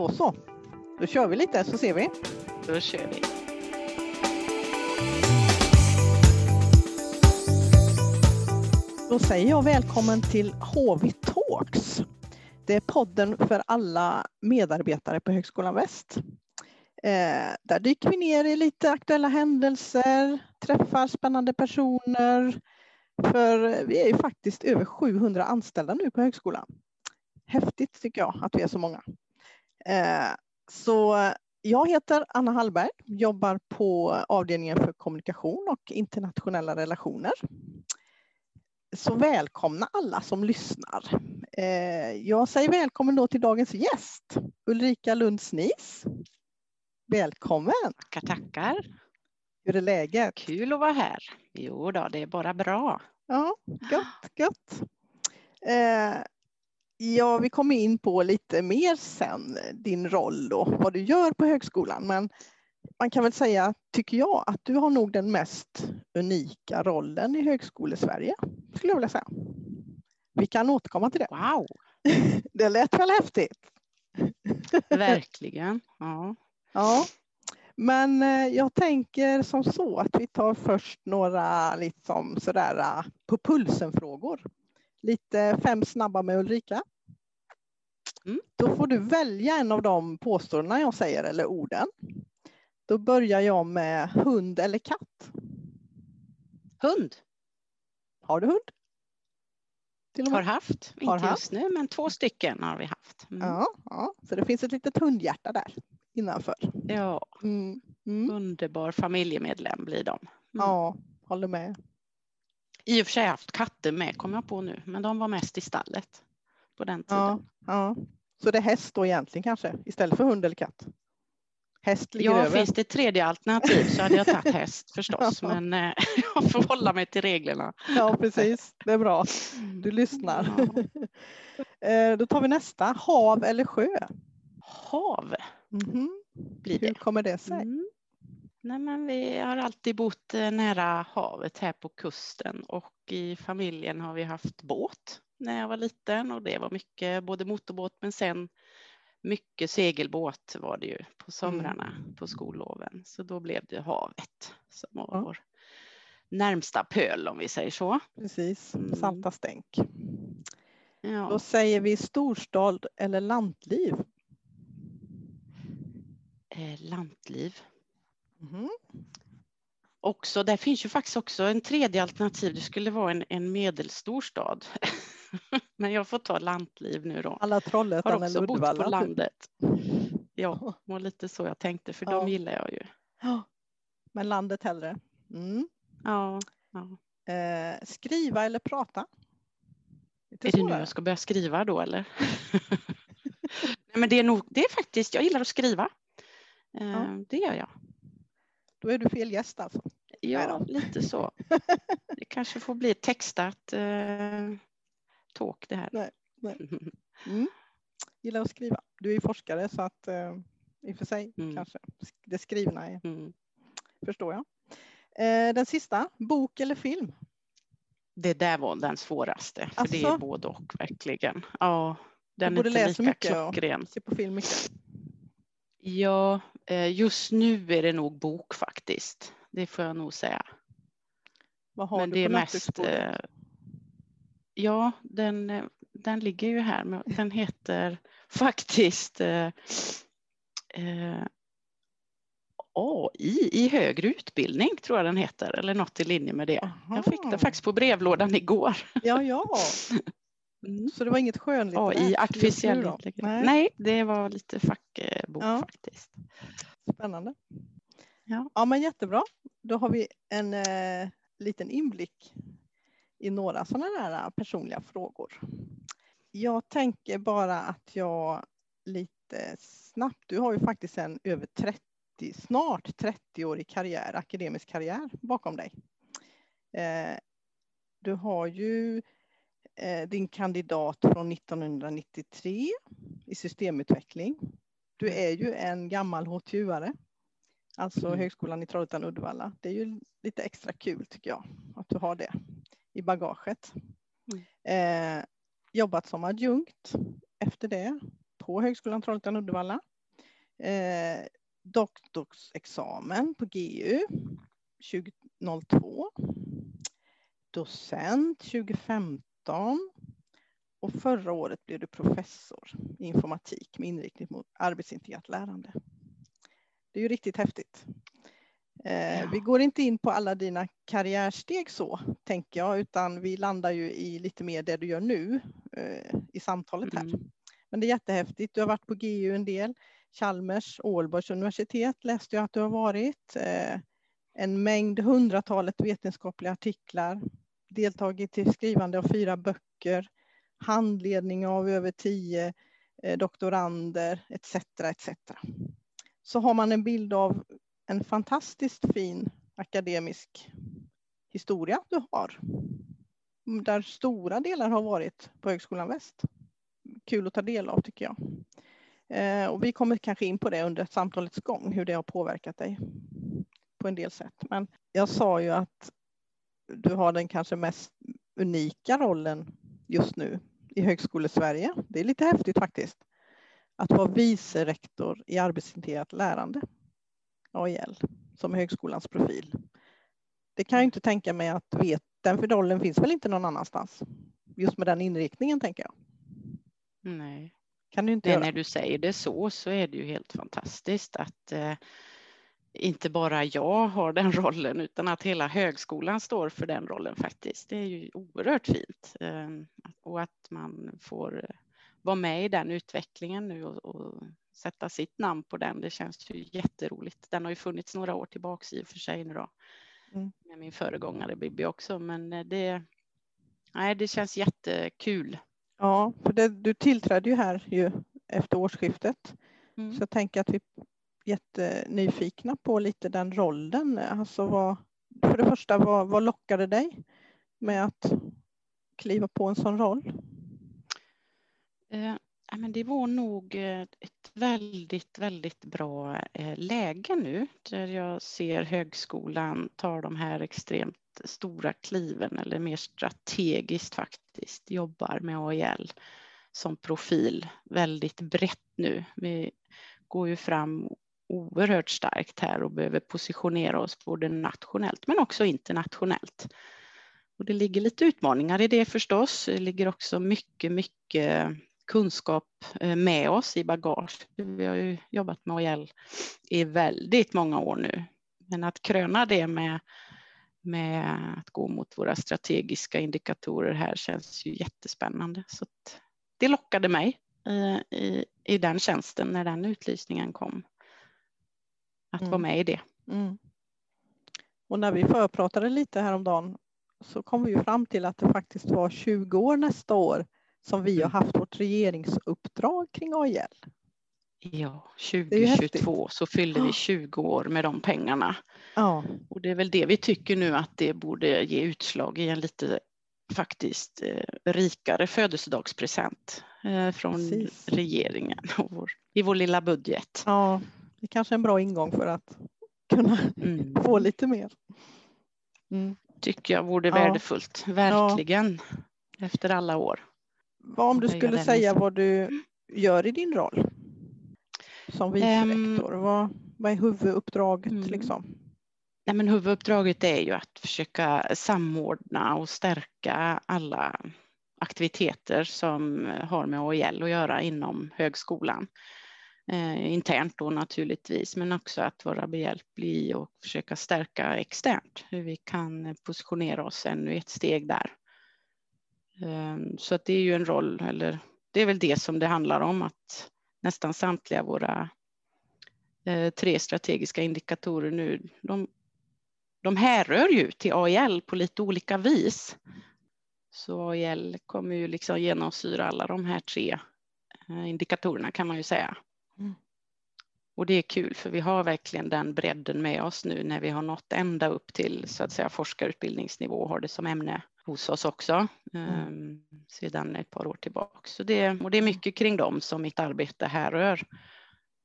Då så. Då kör vi lite så ser vi. Då kör vi. Då säger jag välkommen till HV Talks. Det är podden för alla medarbetare på Högskolan Väst. Eh, där dyker vi ner i lite aktuella händelser, träffar spännande personer. För vi är ju faktiskt över 700 anställda nu på högskolan. Häftigt tycker jag att vi är så många. Eh, så jag heter Anna Hallberg, jobbar på avdelningen för kommunikation och internationella relationer. Så välkomna alla som lyssnar. Eh, jag säger välkommen då till dagens gäst, Ulrika Lundsnis. Välkommen! Tackar, tackar. Hur är läget? Kul att vara här. Jo då, det är bara bra. Ja, gött, gött. Ja, vi kommer in på lite mer sen, din roll och vad du gör på högskolan. Men man kan väl säga, tycker jag, att du har nog den mest unika rollen i högskolesverige, skulle jag vilja säga. Vi kan återkomma till det. Wow! Det lät väl häftigt? Verkligen. Ja. Ja, men eh, jag tänker som så att vi tar först några liksom sådär eh, på pulsen frågor. Lite fem snabba med Ulrika. Mm. Då får du välja en av de påståendena jag säger eller orden. Då börjar jag med hund eller katt. Hund Har du hund? Har haft, Har inte haft. just nu, men två stycken har vi haft. Mm. Ja, ja, så det finns ett litet hundhjärta där innanför. Ja, Mm. Mm. underbar familjemedlem blir de. Mm. Ja, håller med. I och för sig haft katter med, kom jag på nu, men de var mest i stallet på den tiden. Ja, ja. Så det är häst då egentligen kanske istället för hund eller katt? Häst ligger Ja, över. finns det ett tredje alternativ så hade jag tagit häst förstås, Ja. men eh, jag får hålla mig till reglerna. Ja, precis. Det är bra. Du lyssnar. Eh, Då tar vi nästa. Hav eller sjö? Hav Mhm. blir Hur det. kommer det sig? Mm. Nej, men vi har alltid bott eh, nära havet här på kusten och i familjen har vi haft båt när jag var liten och det var mycket både motorbåt men sen mycket segelbåt var det ju på somrarna på skolloven. Så då blev det havet som var Ja. vår närmsta pöl om vi säger så. Precis, Mm. salta stänk. Ja. Då säger vi storstad eller lantliv. Eh, lantliv. Mhm. Också, där finns ju faktiskt också en tredje alternativ. Det skulle vara en, en medelstor stad. Men jag får ta lantliv nu då. Alla Har Trollhättan också bott på landet. Ja, det var lite så jag tänkte för Ja. de gillar jag ju. Men landet hellre. Mm. Ja, ja. Eh, skriva eller prata? Lite Är det nu jag ska börja skriva då eller? Nej, men det är nog, det är faktiskt, jag gillar att skriva. Eh, Ja. Det gör jag. Då är du fel gäst alltså. Ja, lite så. Det kanske får bli ett textat eh, talk det här. Nej, Mm. Gillar att skriva. Du är ju forskare så att eh, i och för sig Mm. kanske det skrivna är, Mm. förstår jag. Eh, den sista, bok eller film? Det där var den svåraste, för det är Asså? både och verkligen. Ja, den är borde inte lika mycket, klockren. Se på film mycket. Ja, just nu är det nog bok faktiskt. Det får jag nog säga. Vad har Men du det är mest... eh, Ja, den, eh, den ligger ju här. Den heter faktiskt eh, eh, AI i högre utbildning, tror jag den heter. Eller något i linje med det. Jag fick Aha. den faktiskt på brevlådan igår. Ja, ja. Mm. Så det var inget skönlitterärt AI, artificiell intelligens. Nej. Nej, det var lite fackbok Ja. faktiskt. Spännande. Ja. ja, men jättebra. Då har vi en eh, liten inblick i några sådana där eh, personliga frågor. Jag tänker bara att jag lite snabbt, du har ju faktiskt en över 30, snart 30-årig karriär, akademisk karriär bakom dig. Eh, du har ju eh, din kandidat från 1993 i systemutveckling. Du är ju en gammal HTU-are, alltså Mm. Högskolan i Trollhättan-Uddevalla. Det är ju lite extra kul tycker jag, att du har det i bagaget. Eh, jobbat som adjunkt efter det på på Högskolan Trollhättan-Uddevalla. Eh, doktorsexamen på GU 2002. Docent 2015. Och förra året blev du professor i informatik med inriktning mot arbetsintegrerat lärande. Det är ju riktigt häftigt. Eh, ja. Vi går inte in på alla dina karriärsteg så, tänker jag, utan vi landar ju i lite mer det du gör nu eh, i samtalet här. Mm. Men det är jättehäftigt. Du har varit på GU en del. Chalmers, Ålborgs universitet läste jag att du har varit. Eh, en mängd, hundratalet vetenskapliga artiklar. Deltagit i skrivande av fyra böcker. Handledning av över tio eh, doktorander etc. etc. Så har man en bild av en fantastiskt fin akademisk historia du har. Där stora delar har varit på Högskolan Väst. Kul att ta del av tycker jag. Eh, och vi kommer kanske in på det under samtalets gång, hur det har påverkat dig på en del sätt. Men jag sa ju att du har den kanske mest unika rollen just nu i Högskolesverige. Det är lite häftigt faktiskt. Att vara vice rektor i arbetsintegrerat lärande. AIL som högskolans profil. Det kan jag inte tänka mig att vet, den rollen finns väl inte någon annanstans. Just med den inriktningen tänker jag. Nej. Kan du inte Nej, när du säger det så så är det ju helt fantastiskt att eh, inte bara jag har den rollen utan att hela högskolan står för den rollen faktiskt. Det är ju oerhört fint eh, och att man får vara med i den utvecklingen nu och, och sätta sitt namn på den. Det känns ju jätteroligt. Den har ju funnits några år tillbaks i och för sig nu då. Mm. Med min föregångare Bibi också, men eh, det, nej, det känns jättekul. Ja, för det, du tillträdde ju här ju efter årsskiftet. Mm. Så jag tänker att vi jättenyfikna på lite den rollen. Alltså vad, för det första, vad, vad lockade dig med att kliva på en sån roll? Eh, men det var nog eh, ett väldigt, väldigt bra eh, läge nu där jag ser högskolan ta de här extremt stora kliven eller mer strategiskt faktiskt jobbar med AIL som profil väldigt brett nu. Vi går ju fram oerhört starkt här och behöver positionera oss både nationellt men också internationellt. Och det ligger lite utmaningar i det förstås. Det ligger också mycket, mycket kunskap eh, med oss i bagage. Vi har ju jobbat med AIL i väldigt många år nu. Men att kröna det med, med att gå mot våra strategiska indikatorer här känns ju jättespännande. Så det lockade mig i, i, i den tjänsten när den utlysningen kom. Att mm. vara med i det. Mm. Och när vi förpratade lite häromdagen så kom vi fram till att det faktiskt var 20 år nästa år som vi har mm. haft vårt regeringsuppdrag kring AIL. Ja, 2022 så fyllde vi 20 år med de pengarna. Ja. Och det är väl det vi tycker nu att det borde ge utslag i en lite faktiskt eh, rikare födelsedagspresent eh, från Precis. regeringen vår, i vår lilla budget. Ja, det kanske är en bra ingång för att kunna mm. få lite mer. Mm. Tycker jag vore ja. värdefullt, verkligen, ja. efter alla år. Vad om du skulle säga vad du gör i din roll som vicerektor? Um, vad, vad är huvuduppdraget? Mm. Liksom? Nej, men huvuduppdraget är ju att försöka samordna och stärka alla aktiviteter som har med AIL att göra inom högskolan. Eh, internt då naturligtvis, men också att vara behjälplig och försöka stärka externt, hur vi kan positionera oss ännu ett steg där. Eh, så att det är ju en roll, eller det är väl det som det handlar om, att nästan samtliga våra eh, tre strategiska indikatorer nu, de, de härrör ju till AIL på lite olika vis. Så AIL kommer ju liksom genomsyra alla de här tre eh, indikatorerna kan man ju säga. Och det är kul för vi har verkligen den bredden med oss nu när vi har nått ända upp till så att säga forskarutbildningsnivå och har det som ämne hos oss också mm. Sedan ett par år tillbaka. Så det, och det är mycket kring dem som mitt arbete här rör.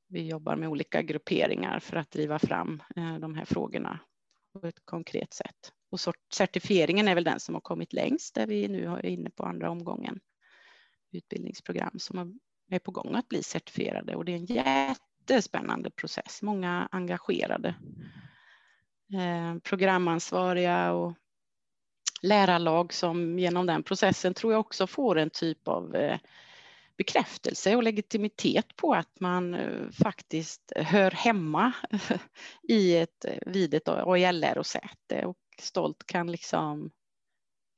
Vi jobbar med olika grupperingar för att driva fram eh, de här frågorna på ett konkret sätt. Och certifieringen är väl den som har kommit längst där vi nu är inne på andra omgången utbildningsprogram som är på gång att bli certifierade och det är en jättespännande process. Många engagerade eh, programansvariga och lärarlag som genom den processen tror jag också får en typ av eh, bekräftelse och legitimitet på att man eh, faktiskt hör hemma i ett, eh, vid ett AIL-lärosäte och stolt kan liksom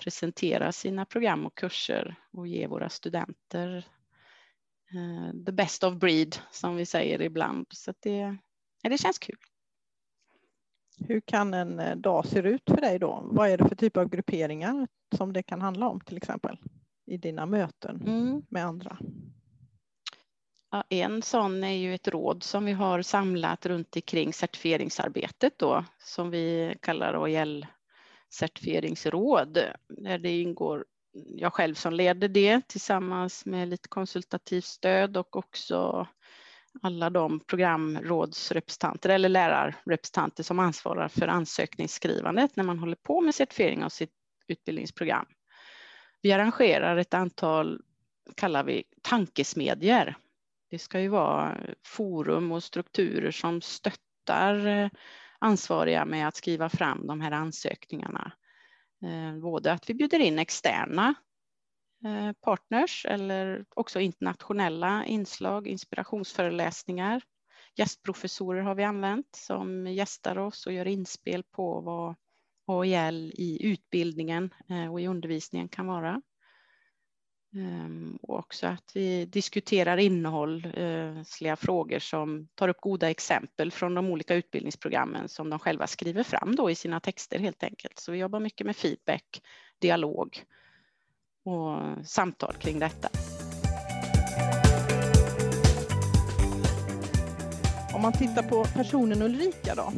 presentera sina program och kurser och ge våra studenter the best of breed som vi säger ibland. Så det, det känns kul. Hur kan en eh, dag se ut för dig då? Vad är det för typ av grupperingar som det kan handla om till exempel i dina möten mm. med andra? Ja, en sån är ju ett råd som vi har samlat runt omkring certifieringsarbetet då som vi kallar OEL certifieringsråd där det ingår jag själv som leder det tillsammans med lite konsultativt stöd och också alla de programrådsrepresentanter eller lärarrepresentanter som ansvarar för ansökningsskrivandet när man håller på med certifiering av sitt utbildningsprogram. Vi arrangerar ett antal, kallar vi tankesmedjor. Det ska ju vara forum och strukturer som stöttar eh, ansvariga med att skriva fram de här ansökningarna. Eh, både att vi bjuder in externa eh, partners eller också internationella inslag, inspirationsföreläsningar. Gästprofessorer har vi använt som gästar oss och gör inspel på vad AIL i utbildningen eh, och i undervisningen kan vara. Ehm, och också att vi diskuterar innehållsliga frågor som tar upp goda exempel från de olika utbildningsprogrammen som de själva skriver fram då i sina texter helt enkelt. Så vi jobbar mycket med feedback, dialog och samtal kring detta. Om man tittar på personen Ulrika då,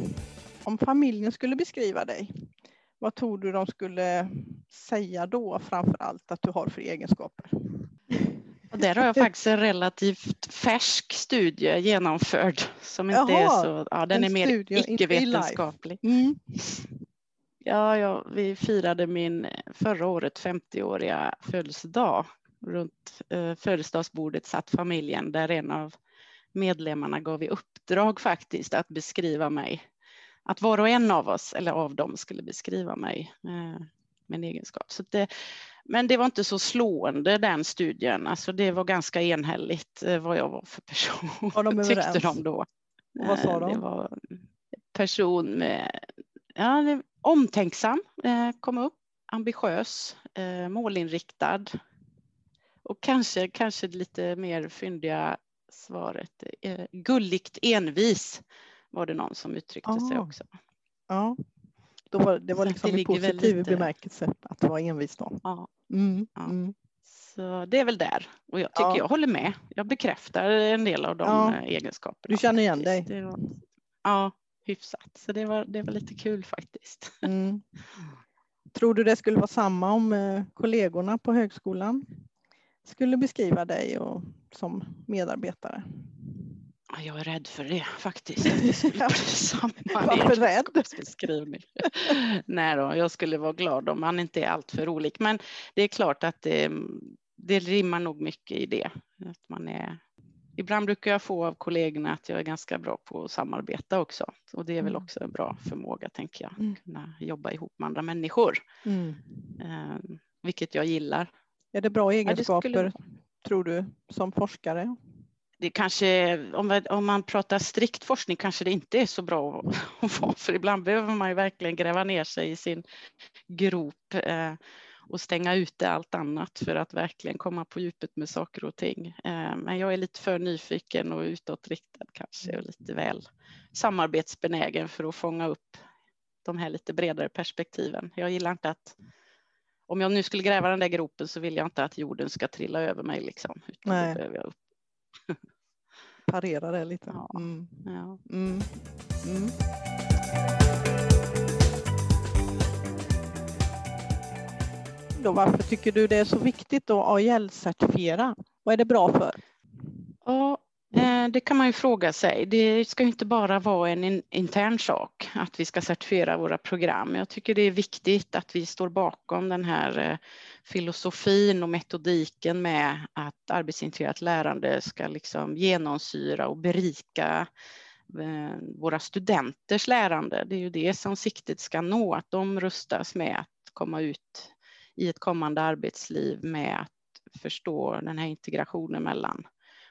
om familjen skulle beskriva dig, vad tror du de skulle säga då framför allt att du har för egenskaper? Och där har jag faktiskt en relativt färsk studie genomförd som inte Jaha, är så, ja den är mer icke-vetenskaplig. Mm. Ja, ja, vi firade min förra året 50-åriga födelsedag. Runt eh, födelsedagsbordet satt familjen där en av medlemmarna gav i uppdrag faktiskt att beskriva mig att var och en av oss, eller av dem, skulle beskriva mig eh, med en egenskap. Så det, men det var inte så slående den studien, alltså det var ganska enhälligt eh, vad jag var för person, var de tyckte de då. Och vad sa eh, de? Det var person med, ja, omtänksam, eh, kom upp, ambitiös, eh, målinriktad och kanske, kanske lite mer fyndiga svaret, eh, gulligt envis var det någon som uttryckte ah. sig också. Ja, då var, det var liksom det i positiv lite... bemärkelse att vara envis då. Ja. Mm. ja. Mm. Så det är väl där och jag tycker ja. jag håller med. Jag bekräftar en del av de ja. Eh, egenskaperna. Du känner igen dig? Var, ja, hyfsat. Så det var, det var lite kul faktiskt. Mm. Tror du det skulle vara samma om eh, kollegorna på högskolan skulle beskriva dig och, som medarbetare? Jag är rädd för det faktiskt. Det skulle bli samma Varför rädd? Beskrivning. Nej då, jag skulle vara glad om man inte är alltför olik. Men det är klart att det, det rimmar nog mycket i det. Att man är, ibland brukar jag få av kollegorna att jag är ganska bra på att samarbeta också. Och det är väl mm. också en bra förmåga, tänker jag. Mm. Kunna jobba ihop med andra människor. Mm. Eh, vilket jag gillar. Är det bra egenskaper, ja, det skulle... tror du, som forskare? Det kanske, om, om man pratar strikt forskning kanske det inte är så bra att vara, för ibland behöver man ju verkligen gräva ner sig i sin grop eh, och stänga ute allt annat för att verkligen komma på djupet med saker och ting. Eh, men jag är lite för nyfiken och utåtriktad kanske och lite väl samarbetsbenägen för att fånga upp de här lite bredare perspektiven. Jag gillar inte att om jag nu skulle gräva den där gropen så vill jag inte att jorden ska trilla över mig liksom. Utan Nej. Då behöver jag upp parera det lite. Mm. Ja. Mm. Mm. Då, varför tycker du det är så viktigt att AIL-certifiera? Vad är det bra för? Ja, Eh, det kan man ju fråga sig. Det ska inte bara vara en intern sak att vi ska certifiera våra program. Jag tycker det är viktigt att vi står bakom den här eh, filosofin och metodiken med att arbetsintegrerat lärande ska liksom genomsyra och berika eh, våra studenters lärande. Det är ju det som siktet ska nå, att de rustas med att komma ut i ett kommande arbetsliv med att förstå den här integrationen mellan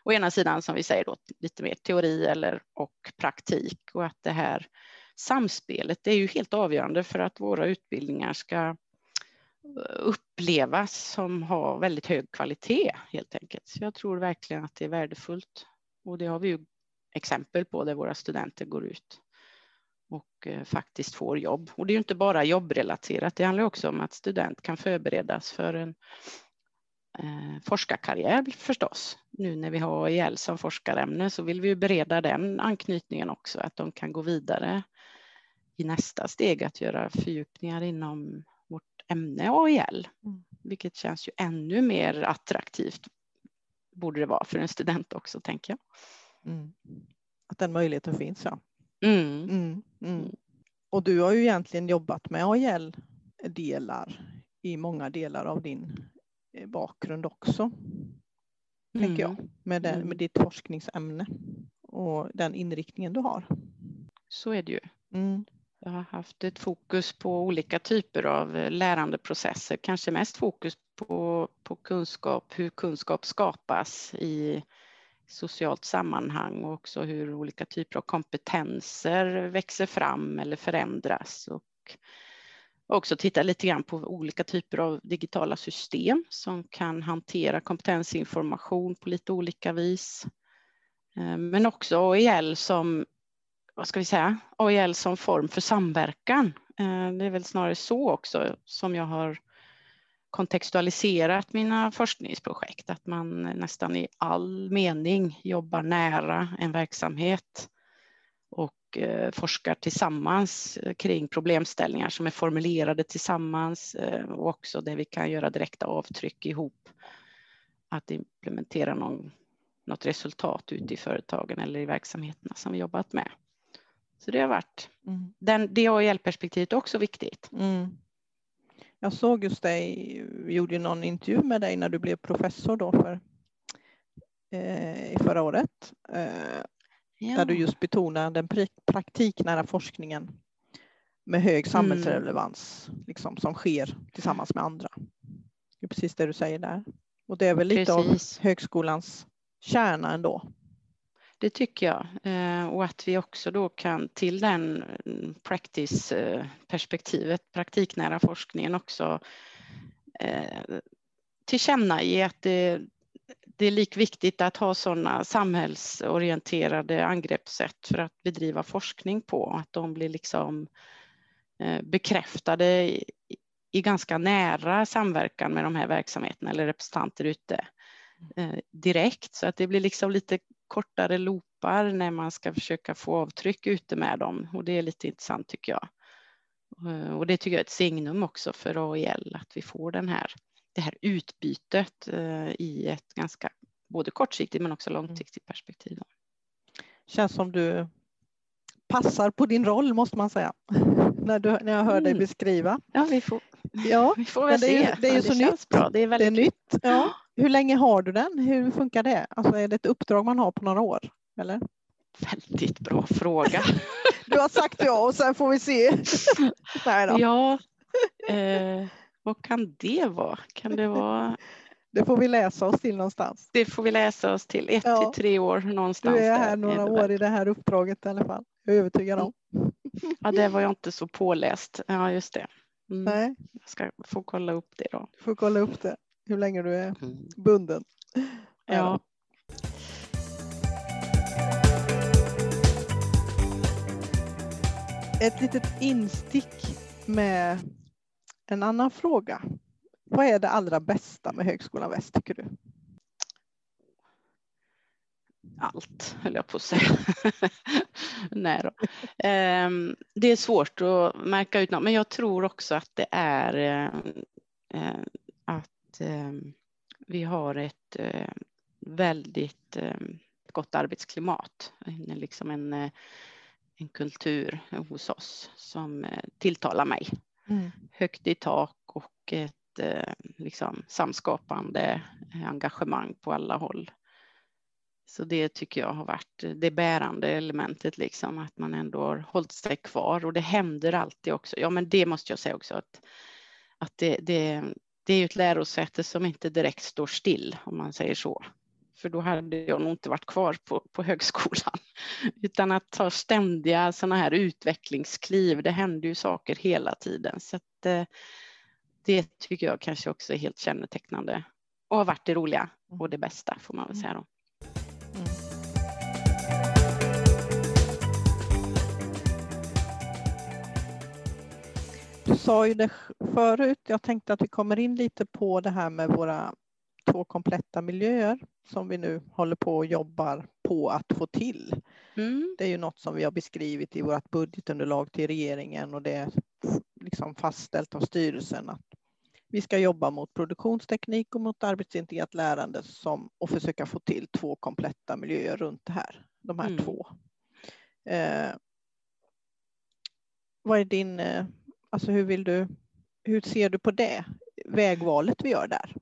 å ena sidan som vi säger då lite mer teori eller och praktik och att det här samspelet är ju helt avgörande för att våra utbildningar ska eh, upplevas som har väldigt hög kvalitet helt enkelt. Så jag tror verkligen att det är värdefullt och det har vi ju exempel på där våra studenter går ut och eh, faktiskt får jobb. Och det är ju inte bara jobbrelaterat, det handlar också om att student kan förberedas för en eh, forskarkarriär förstås. Nu när vi har AIL som forskarämne så vill vi ju bereda den anknytningen också, att de kan gå vidare i nästa steg att göra fördjupningar inom vårt ämne AIL, mm. vilket känns ju ännu mer attraktivt borde det vara för en student också, tänker jag. Mm. Att den möjligheten finns, ja. Mm. mm. Mm. Och du har ju egentligen jobbat med AIL-delar i många delar av din bakgrund också. Mm. Tänker jag, mm. med, den, med mm. ditt forskningsämne och den inriktningen du har. Så är det ju. Mm. Jag har haft ett fokus på olika typer av eh, lärandeprocesser, kanske mest fokus på, på kunskap, hur kunskap skapas i socialt sammanhang och också hur olika typer av kompetenser växer fram eller förändras. Och också titta lite grann på olika typer av digitala system som kan hantera kompetensinformation på lite olika vis. Eh, men också AIL som, vad ska vi säga, AIL som form för samverkan. Eh, det är väl snarare så också som jag har kontextualiserat mina forskningsprojekt, att man nästan i all mening jobbar nära en verksamhet och eh, forskar tillsammans eh, kring problemställningar som är formulerade tillsammans eh, och också där vi kan göra direkta avtryck ihop. Att implementera någon, något resultat ute i företagen eller i verksamheterna som vi jobbat med. Så det har varit, mm. den, det AIL-perspektivet också viktigt. Mm. Jag såg just dig, gjorde någon intervju med dig när du blev professor då för, eh, förra året. Eh, Ja. Där du just betonar den praktiknära forskningen med hög samhällsrelevans mm. liksom, som sker tillsammans med andra. Det är precis det du säger där. Och det är väl lite precis. av högskolans kärna ändå. Det tycker jag. Eh, och att vi också då kan till den mm, practice-perspektivet, praktiknära forskningen också eh, tillkännage att det, det är likviktigt att ha sådana samhällsorienterade angreppssätt för att bedriva forskning på, att de blir liksom eh, bekräftade i, i ganska nära samverkan med de här verksamheterna eller representanter ute eh, direkt så att det blir liksom lite kortare loopar när man ska försöka få avtryck ute med dem och det är lite intressant tycker jag. Eh, och det tycker jag är ett signum också för AIL att vi får den här det här utbytet eh, i ett ganska både kortsiktigt men också mm. långsiktigt perspektiv. Känns som du passar på din roll måste man säga. när, du, när jag hör dig mm. beskriva. Ja, vi får, ja, vi får väl det se. Är, det är ju så nytt. Bra. Det är, väldigt det är nytt. Ja. Hur länge har du den? Hur funkar det? Alltså, är det ett uppdrag man har på några år? Eller? Väldigt bra fråga. du har sagt ja och sen får vi se. Nej då. Ja, eh, vad kan det vara? Kan det vara? Det får vi läsa oss till någonstans. Det får vi läsa oss till, ett ja. till tre år någonstans. Du är här några är år i det här uppdraget i alla fall. Jag är övertygad om. Ja, det var jag inte så påläst. Ja, just det. Mm. Nej. Jag ska få kolla upp det då. Du får kolla upp det, hur länge du är mm. bunden. Ja. Ett litet instick med en annan fråga. Vad är det allra bästa med Högskolan Väst tycker du? Allt höll jag på att säga. Nej då. Ehm, det är svårt att märka ut något, men jag tror också att det är eh, eh, att ehm, vi har ett eh, väldigt ehm, gott arbetsklimat, liksom en, en kultur hos oss som tilltalar mig. Mm. Högt i tak och ett eh, liksom, samskapande eh, engagemang på alla håll. Så det tycker jag har varit det bärande elementet, liksom, att man ändå har hållit sig kvar och det händer alltid också. Ja, men det måste jag säga också att, att det, det, det är ju ett lärosäte som inte direkt står still om man säger så. För då hade jag nog inte varit kvar på, på högskolan. Utan att ta ständiga sådana här utvecklingskliv. Det händer ju saker hela tiden. Så att, eh, det tycker jag kanske också är helt kännetecknande. Och har varit det roliga och det bästa får man väl säga då. Du sa ju det förut, jag tänkte att vi kommer in lite på det här med våra två kompletta miljöer som vi nu håller på och jobbar på att få till. Mm. Det är ju något som vi har beskrivit i vårt budgetunderlag till regeringen och det är liksom fastställt av styrelsen att vi ska jobba mot produktionsteknik och mot arbetsintegrerat lärande som, och försöka få till två kompletta miljöer runt det här, de här mm. två. Eh, vad är din eh, Alltså hur vill du, hur ser du på det vägvalet vi gör där?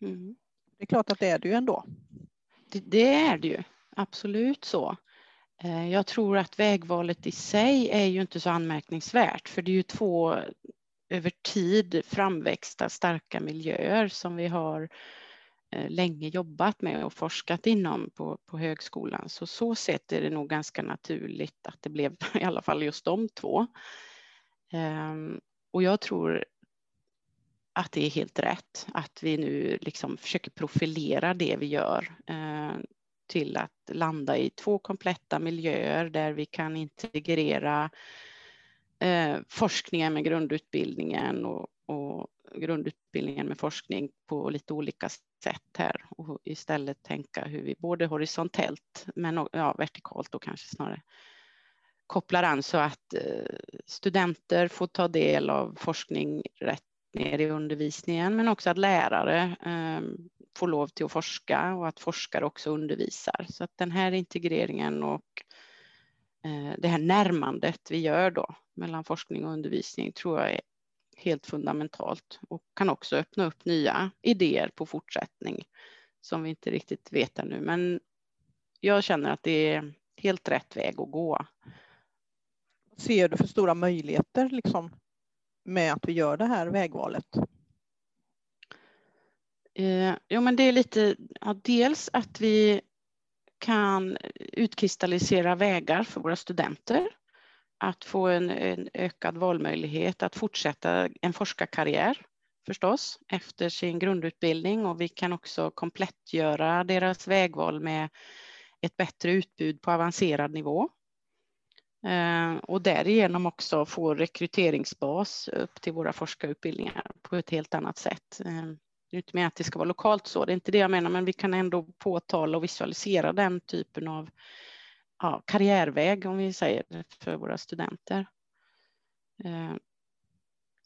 Mm. Det är klart att det är det ju ändå. Det, det är det ju, absolut så. Eh, jag tror att vägvalet i sig är ju inte så anmärkningsvärt, för det är ju två över tid framväxta starka miljöer som vi har eh, länge jobbat med och forskat inom på, på högskolan. Så så sett är det nog ganska naturligt att det blev i alla fall just de två. Ehm, och jag tror att det är helt rätt att vi nu liksom försöker profilera det vi gör eh, till att landa i två kompletta miljöer där vi kan integrera eh, forskningen med grundutbildningen och, och grundutbildningen med forskning på lite olika sätt här och istället tänka hur vi både horisontellt men ja, vertikalt och kanske snarare kopplar an så att eh, studenter får ta del av forskning rätt ner i undervisningen, men också att lärare ehm, får lov till att forska och att forskare också undervisar. Så att den här integreringen och eh, det här närmandet vi gör då mellan forskning och undervisning tror jag är helt fundamentalt och kan också öppna upp nya idéer på fortsättning som vi inte riktigt vet ännu. Men jag känner att det är helt rätt väg att gå ser du för stora möjligheter liksom, med att vi gör det här vägvalet? Eh, jo, men det är lite, ja, dels att vi kan utkristallisera vägar för våra studenter att få en, en, ökad valmöjlighet att fortsätta en forskarkarriär förstås efter sin grundutbildning och vi kan också komplettgöra deras vägval med ett bättre utbud på avancerad nivå. Eh, och därigenom också få rekryteringsbas upp till våra forskarutbildningar på ett helt annat sätt. Eh, det är inte med att det ska vara lokalt så, det är inte det jag menar, men vi kan ändå påtala och visualisera den typen av ja, karriärväg, om vi säger, för våra studenter. Eh,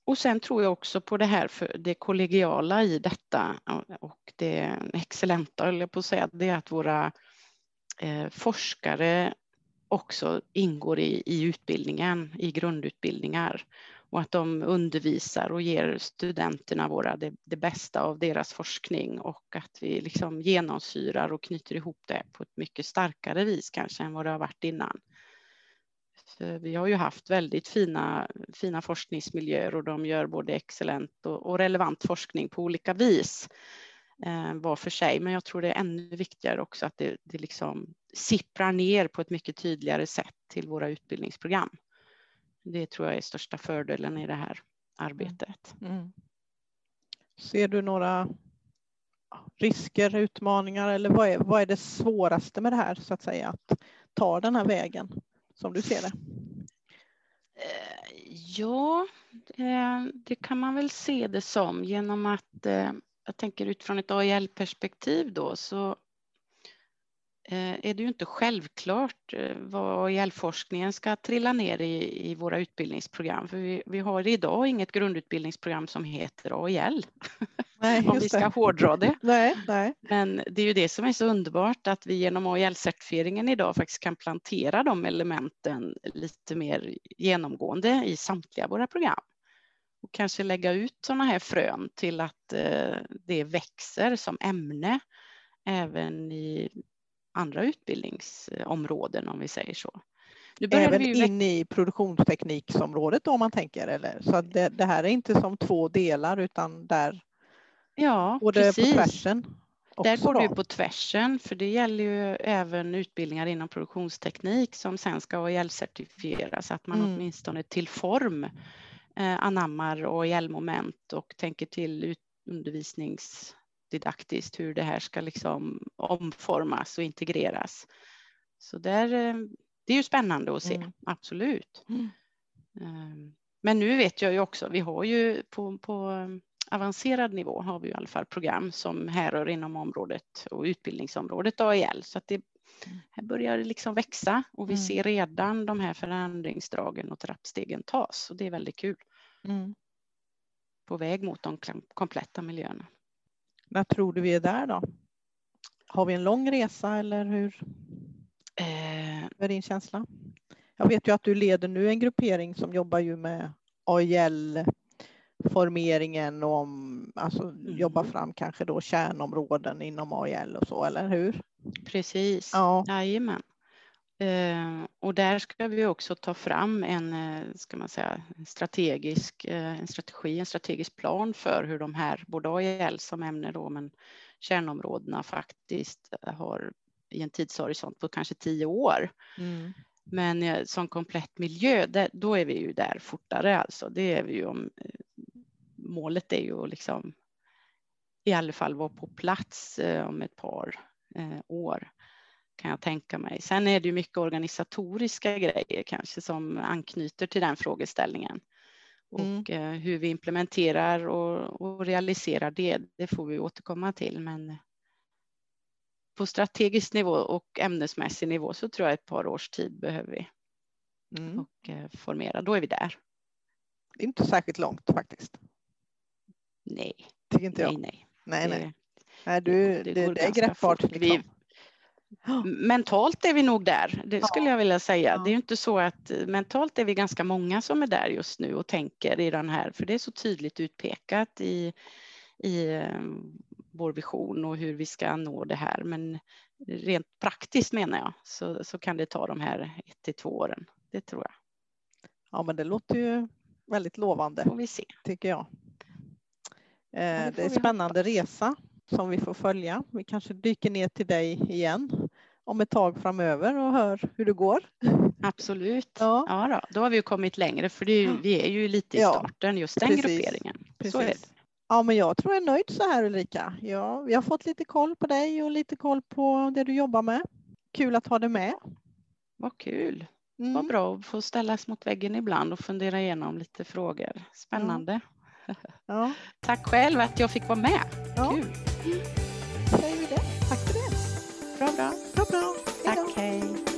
och sen tror jag också på det här för det kollegiala i detta och det excellenta, höll jag på att säga, det är att våra forskare också ingår i, i utbildningen, i grundutbildningar och att de undervisar och ger studenterna våra det, det, bästa av deras forskning och att vi liksom genomsyrar och knyter ihop det på ett mycket starkare vis kanske än vad det har varit innan. För vi har ju haft väldigt fina, fina forskningsmiljöer och de gör både excellent och, och relevant forskning på olika vis eh, var för sig. Men jag tror det är ännu viktigare också att det, det liksom sipprar ner på ett mycket tydligare sätt till våra utbildningsprogram. Det tror jag är största fördelen i det här arbetet. Mm. mm. Ser du några risker, utmaningar eller vad är, vad är det svåraste med det här så att säga att ta den här vägen som du ser det? Eh, ja, det kan man väl se det som genom att eh, jag tänker utifrån ett AIL-perspektiv då så eh, är det ju inte självklart eh, vad hjälpforskningen ska trilla ner i, i våra utbildningsprogram. För vi, vi har idag inget grundutbildningsprogram som heter AIL. Nej, om vi ska det. hårdra det. Nej, nej. Men det är ju det som är så underbart att vi genom AIL-certifieringen idag faktiskt kan plantera de elementen lite mer genomgående i samtliga våra program. Och kanske lägga ut sådana här frön till att eh, det växer som ämne även i andra utbildningsområden om vi säger så. Även in i produktionstekniksområdet om man tänker eller så det, det, här är inte som två delar utan där ja, går det precis. på tvärsen. Där går det på tvärsen för det gäller ju även utbildningar inom produktionsteknik som sen ska AIL-certifieras så att man mm. åtminstone till form eh, anammar AIL-moment och tänker till undervisnings didaktiskt hur det här ska liksom omformas och integreras. Så där, eh, det är ju spännande att se, mm. absolut. Mm. Ehm, men nu vet jag ju också, vi har ju på, på avancerad nivå har vi i alla fall program som härrör inom området och utbildningsområdet AIL. Så att det mm. här börjar liksom växa och vi mm. ser redan de här förändringsdragen och trappstegen tas och det är väldigt kul. Mm. På väg mot de kompletta miljöerna. När tror du vi är där då? Har vi en lång resa eller hur? Eh. Vad är din känsla? Jag vet ju att du leder nu en gruppering som jobbar ju med AIL formeringen och om, alltså mm. jobba fram kanske då kärnområden inom AIL och så, eller hur? Precis, ja. jajamän. Eh, och där ska vi också ta fram en, eh, ska man säga, strategisk eh, en strategi, en strategisk plan för hur de här, både AIL som ämne då, men kärnområdena faktiskt har i en tidshorisont på kanske tio år. Mm. Men som komplett miljö, där, då är vi ju där fortare alltså. Det är vi ju om, målet är ju att liksom i alla fall vara på plats om ett par år kan jag tänka mig. Sen är det ju mycket organisatoriska grejer kanske som anknyter till den frågeställningen. Mm. Och eh, hur vi implementerar och, och, realiserar det, det får vi återkomma till. Men på strategisk nivå och ämnesmässig nivå så tror jag ett par års tid behöver vi. Mm. Och eh, formera, då är vi där. Inte särskilt långt faktiskt. Nej. Tycker inte jag. Nej, nej. Nej, nej. nej du, det, det, det, det är greppbart. Liksom. Vi, Mentalt är vi nog där, det skulle jag vilja säga. Det är ju inte så att eh, mentalt är vi ganska många som är där just nu och tänker i den här, för det är så tydligt utpekat i, i eh, vår vision och hur vi ska nå det här. Men rent praktiskt menar jag så, så kan det ta de här ett till två åren. Det tror jag. Ja, men det låter ju väldigt lovande. Får vi se. Tycker jag. Eh, ja, det, det är en spännande hoppas. resa som vi får följa. Vi kanske dyker ner till dig igen om ett tag framöver och hör hur det går. Absolut. Ja. ja då. då har vi kommit längre för är ju, vi är ju lite i starten just den Precis. grupperingen. Precis. Så är det. Ja, men jag tror jag är nöjd så här Ulrika. Ja, vi har fått lite koll på dig och lite koll på det du jobbar med. Kul att ha dig med. Vad kul. Mm. Vad bra att få ställas mot väggen ibland och fundera igenom lite frågor. Spännande. Ja. ja. Tack själv att jag fick vara med. Ja. Kul. Säger vi det. Tack för det. Bra, bra. bra, bra. Tack, hej.